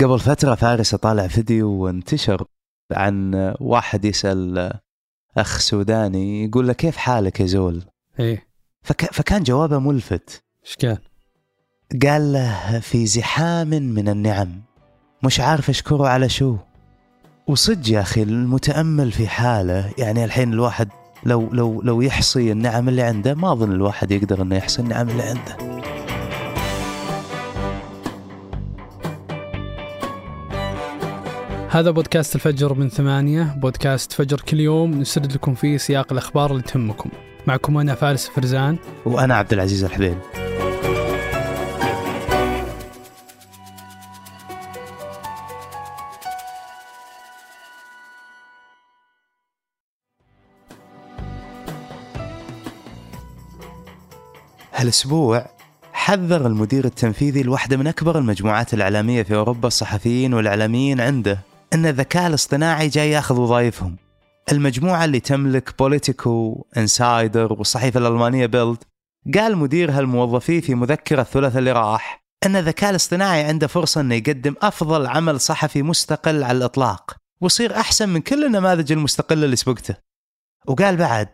قبل فترة فارس طالع فيديو وانتشر عن واحد يسأل أخ سوداني يقول له كيف حالك يا زول؟ إيه. فك... فكان جوابه ملفت. إيش كان؟ قال له في زحام من النعم مش عارف أشكره على شو. وصدق يا أخي المتأمل في حاله يعني الحين الواحد لو لو لو يحصي النعم اللي عنده ما أظن الواحد يقدر إنه يحصي النعم اللي عنده. هذا بودكاست الفجر من ثمانية بودكاست فجر كل يوم نسرد لكم فيه سياق الأخبار اللي تهمكم. معكم أنا فارس فرزان. وأنا عبد العزيز الحبيب. هالأسبوع حذر المدير التنفيذي لواحدة من أكبر المجموعات الإعلامية في أوروبا الصحفيين والإعلاميين عنده. أن الذكاء الاصطناعي جاي ياخذ وظائفهم. المجموعة اللي تملك بوليتيكو، انسايدر والصحيفة الألمانية بيلد قال مدير هالموظفين في مذكرة الثلاثاء اللي راح أن الذكاء الاصطناعي عنده فرصة أنه يقدم أفضل عمل صحفي مستقل على الإطلاق ويصير أحسن من كل النماذج المستقلة اللي سبقته. وقال بعد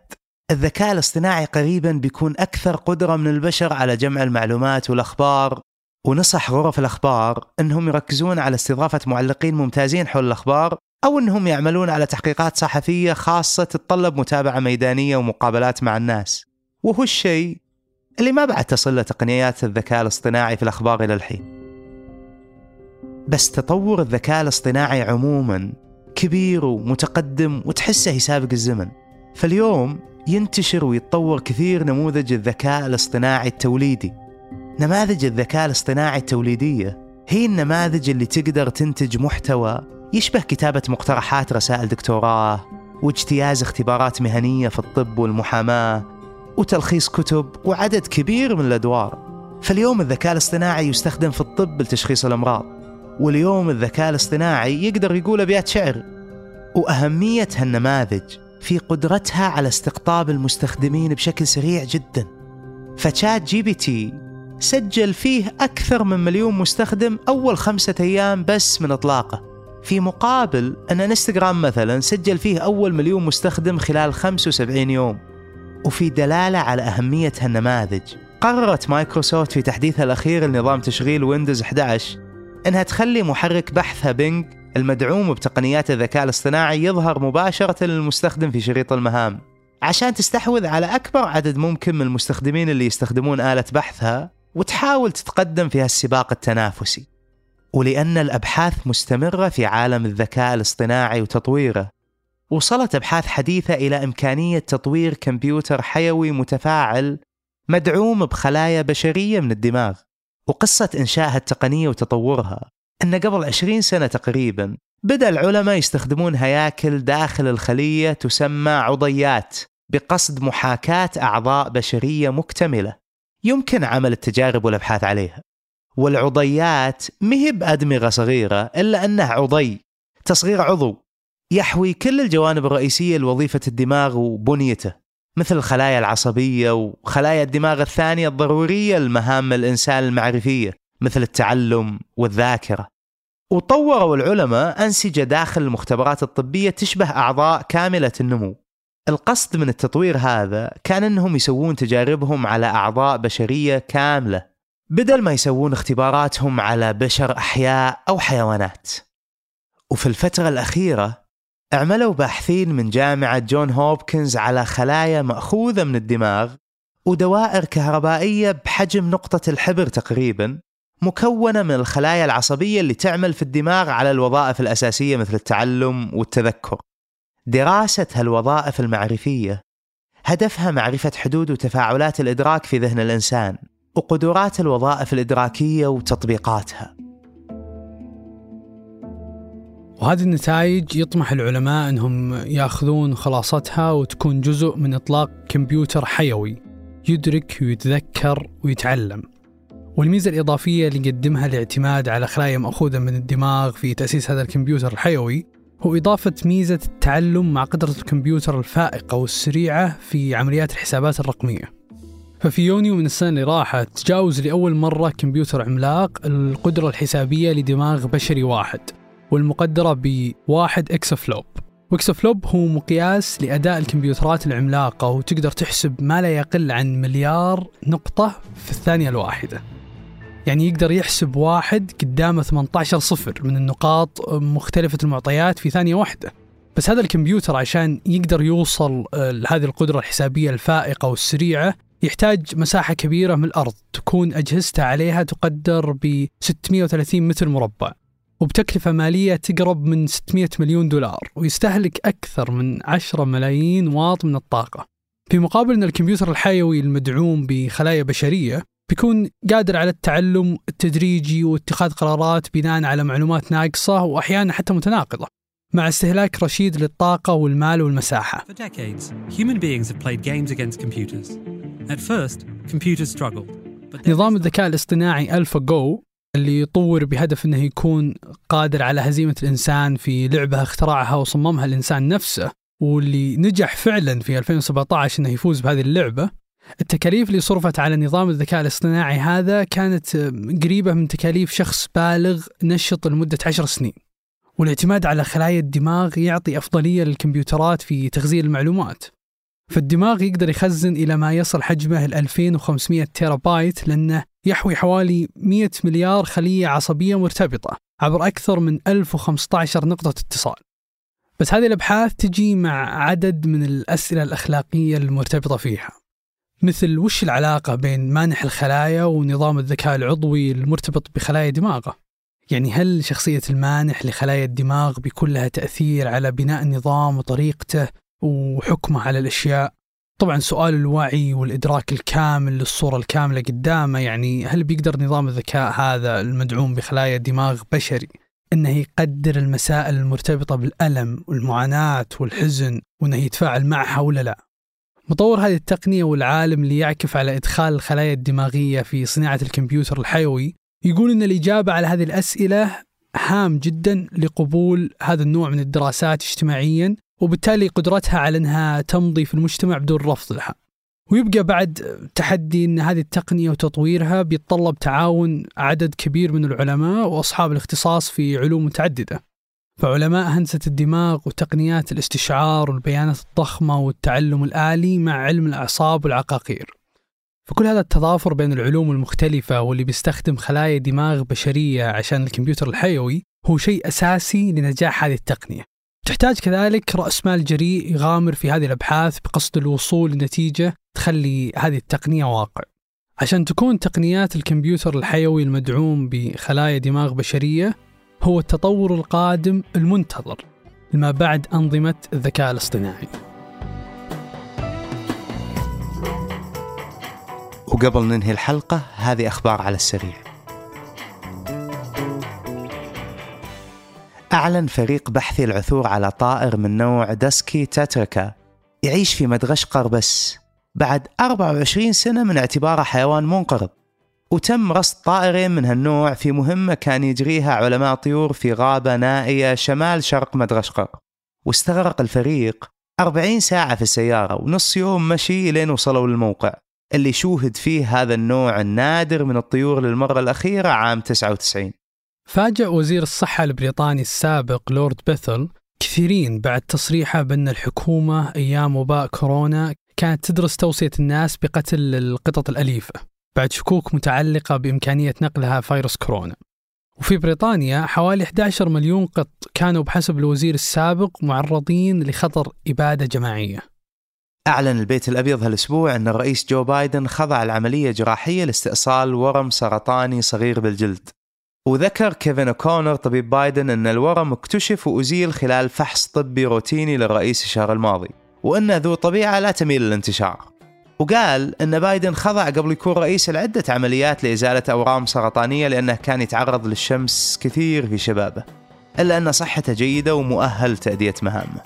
الذكاء الاصطناعي قريبا بيكون أكثر قدرة من البشر على جمع المعلومات والأخبار ونصح غرف الأخبار أنهم يركزون على استضافة معلقين ممتازين حول الأخبار أو أنهم يعملون على تحقيقات صحفية خاصة تتطلب متابعة ميدانية ومقابلات مع الناس. وهو الشيء اللي ما بعد تصل له تقنيات الذكاء الاصطناعي في الأخبار إلى الحين. بس تطور الذكاء الاصطناعي عموما كبير ومتقدم وتحسه يسابق الزمن. فاليوم ينتشر ويتطور كثير نموذج الذكاء الاصطناعي التوليدي. نماذج الذكاء الاصطناعي التوليدية هي النماذج اللي تقدر تنتج محتوى يشبه كتابة مقترحات رسائل دكتوراه واجتياز اختبارات مهنية في الطب والمحاماة وتلخيص كتب وعدد كبير من الأدوار. فاليوم الذكاء الاصطناعي يستخدم في الطب لتشخيص الأمراض واليوم الذكاء الاصطناعي يقدر يقول أبيات شعر. وأهمية هالنماذج في قدرتها على استقطاب المستخدمين بشكل سريع جدا. فـ ChatGPT سجل فيه أكثر من مليون مستخدم أول خمسة أيام بس من إطلاقه. في مقابل أن إنستغرام مثلا سجل فيه أول مليون مستخدم خلال 75 يوم. وفي دلالة على أهمية هالنماذج. قررت مايكروسوفت في تحديثها الأخير لنظام تشغيل ويندوز 11 أنها تخلي محرك بحثها بينج المدعوم بتقنيات الذكاء الاصطناعي يظهر مباشرة للمستخدم في شريط المهام. عشان تستحوذ على أكبر عدد ممكن من المستخدمين اللي يستخدمون آلة بحثها وتحاول تتقدم في هالسباق التنافسي. ولأن الأبحاث مستمرة في عالم الذكاء الاصطناعي وتطويره. وصلت أبحاث حديثة إلى إمكانية تطوير كمبيوتر حيوي متفاعل مدعوم بخلايا بشرية من الدماغ. وقصة إنشاء التقنية وتطورها. أن قبل 20 سنة تقريبا بدأ العلماء يستخدمون هياكل داخل الخلية تسمى عضيات بقصد محاكاة أعضاء بشرية مكتملة. يمكن عمل التجارب والأبحاث عليها. والعضيات مهي بأدمغة صغيرة إلا أنها عضي تصغير عضو يحوي كل الجوانب الرئيسية لوظيفة الدماغ وبنيته مثل الخلايا العصبية وخلايا الدماغ الثانية الضرورية لمهام الإنسان المعرفية مثل التعلم والذاكرة. وطوروا العلماء أنسجة داخل المختبرات الطبية تشبه أعضاء كاملة النمو. القصد من التطوير هذا كان أنهم يسوون تجاربهم على أعضاء بشرية كاملة بدل ما يسوون اختباراتهم على بشر أحياء أو حيوانات. وفي الفترة الأخيرة عملوا باحثين من جامعة جون هوبكنز على خلايا مأخوذة من الدماغ ودوائر كهربائية بحجم نقطة الحبر تقريبا مكونة من الخلايا العصبية اللي تعمل في الدماغ على الوظائف الأساسية مثل التعلم والتذكر. دراسة هالوظائف المعرفية. هدفها معرفة حدود وتفاعلات الإدراك في ذهن الإنسان وقدرات الوظائف الإدراكية وتطبيقاتها. وهذه النتائج يطمح العلماء أنهم يأخذون خلاصتها وتكون جزء من إطلاق كمبيوتر حيوي يدرك ويتذكر ويتعلم. والميزة الإضافية اللي يقدمها الاعتماد على خلايا مأخوذة من الدماغ في تأسيس هذا الكمبيوتر الحيوي هو إضافة ميزة التعلم مع قدرة الكمبيوتر الفائقة والسريعة في عمليات الحسابات الرقمية. ففي يونيو من السنة اللي راحت تجاوز لأول مرة كمبيوتر عملاق القدرة الحسابية لدماغ بشري واحد والمقدرة بواحد exaflop و exaflop هو مقياس لأداء الكمبيوترات العملاقة وتقدر تحسب ما لا يقل عن مليار نقطة في الثانية الواحدة. يعني يقدر يحسب واحد قدامه 18 صفر من النقاط مختلفة المعطيات في ثانية واحدة. بس هذا الكمبيوتر عشان يقدر يوصل آه، لهذه القدرة الحسابية الفائقة والسريعة يحتاج مساحة كبيرة من الأرض. تكون أجهزته عليها تقدر ب 630 متر مربع وبتكلفة مالية تقرب من 600 مليون دولار ويستهلك أكثر من 10 ملايين واط من الطاقة. في مقابل أن الكمبيوتر الحيوي المدعوم بخلايا بشرية بيكون قادر على التعلم التدريجي واتخاذ قرارات بناء على معلومات ناقصة وأحيانا حتى متناقضة مع استهلاك رشيد للطاقة والمال والمساحة. For decades, human beings have played games against computers. At first, computers struggled. نظام الذكاء الاصطناعي ألفا جو اللي يطور بهدف إنه يكون قادر على هزيمة الإنسان في لعبة اخترعها وصممها الإنسان نفسه واللي نجح فعلا في 2017 إنه يفوز بهذه اللعبة التكاليف اللي صرفت على نظام الذكاء الاصطناعي هذا كانت قريبة من تكاليف شخص بالغ نشط لمدة عشر سنين. والاعتماد على خلايا الدماغ يعطي أفضلية للكمبيوترات في تخزين المعلومات. فالدماغ يقدر يخزن إلى ما يصل حجمه ال 2500 تيرا بايت لأنه يحوي حوالي 100 مليار خلية عصبية مرتبطة عبر أكثر من 1015 نقطة اتصال. بس هذه الأبحاث تجي مع عدد من الأسئلة الأخلاقية المرتبطة فيها. مثل وش العلاقة بين مانح الخلايا ونظام الذكاء العضوي المرتبط بخلايا دماغه؟ يعني هل شخصية المانح لخلايا الدماغ بيكون لها تأثير على بناء النظام وطريقته وحكمه على الأشياء؟ طبعا سؤال الوعي والإدراك الكامل للصورة الكاملة قدامه يعني هل بيقدر نظام الذكاء هذا المدعوم بخلايا دماغ بشري إنه يقدر المسائل المرتبطة بالألم والمعاناة والحزن وإنه يتفاعل معها ولا لا؟ مطور هذه التقنية والعالم اللي يعكف على إدخال الخلايا الدماغية في صناعة الكمبيوتر الحيوي يقول أن الإجابة على هذه الأسئلة هام جدا لقبول هذا النوع من الدراسات اجتماعيا وبالتالي قدرتها على أنها تمضي في المجتمع بدون رفض لها. ويبقى بعد تحدي أن هذه التقنية وتطويرها بيتطلب تعاون عدد كبير من العلماء وأصحاب الاختصاص في علوم متعددة. فعلماء هندسة الدماغ وتقنيات الاستشعار والبيانات الضخمة والتعلم الآلي مع علم الأعصاب والعقاقير. فكل هذا التضافر بين العلوم المختلفة واللي بيستخدم خلايا دماغ بشرية عشان الكمبيوتر الحيوي هو شيء أساسي لنجاح هذه التقنية. تحتاج كذلك رأس مال جريء يغامر في هذه الأبحاث بقصد الوصول لنتيجة تخلي هذه التقنية واقع. عشان تكون تقنيات الكمبيوتر الحيوي المدعوم بخلايا دماغ بشرية هو التطور القادم المنتظر ما بعد أنظمة الذكاء الاصطناعي. وقبل ننهي الحلقة هذه أخبار على السريع. أعلن فريق بحثي العثور على طائر من نوع دسكي تاتركا يعيش في مدغشقر بس. بعد 24 سنة من اعتباره حيوان منقرض. وتم رصد طائرين من هالنوع في مهمة كان يجريها علماء طيور في غابة نائية شمال شرق مدغشقر. واستغرق الفريق 40 ساعة في السيارة ونص يوم مشي لين وصلوا للموقع اللي شوهد فيه هذا النوع النادر من الطيور للمرة الأخيرة عام 99 فاجأ وزير الصحة البريطاني السابق لورد بيثل كثيرين بعد تصريحه بأن الحكومة أيام وباء كورونا كانت تدرس توصية الناس بقتل القطط الأليفة. بعد شكوك متعلقة بإمكانية نقلها فيروس كورونا. وفي بريطانيا حوالي 11 مليون قط كانوا بحسب الوزير السابق معرضين لخطر إبادة جماعية. أعلن البيت الأبيض هالأسبوع أن الرئيس جو بايدن خضع لعملية جراحية لاستئصال ورم سرطاني صغير بالجلد. وذكر كيفن أوكونر طبيب بايدن أن الورم اكتشف وأزيل خلال فحص طبي روتيني للرئيس الشهر الماضي وأنه ذو طبيعة لا تميل للانتشار. وقال أن بايدن خضع قبل يكون رئيس لعدة عمليات لإزالة أورام سرطانية لأنه كان يتعرض للشمس كثير في شبابه إلا أن صحته جيدة ومؤهل تأدية مهامه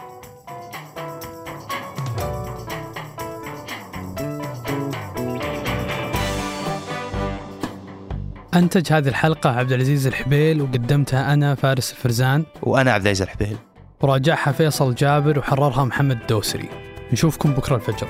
أنتج هذه الحلقة عبد العزيز الحبيل وقدمتها أنا فارس الفرزان. وأنا عبد العزيز الحبيل. وراجعها فيصل جابر وحررها محمد الدوسري نشوفكم بكرة الفجر.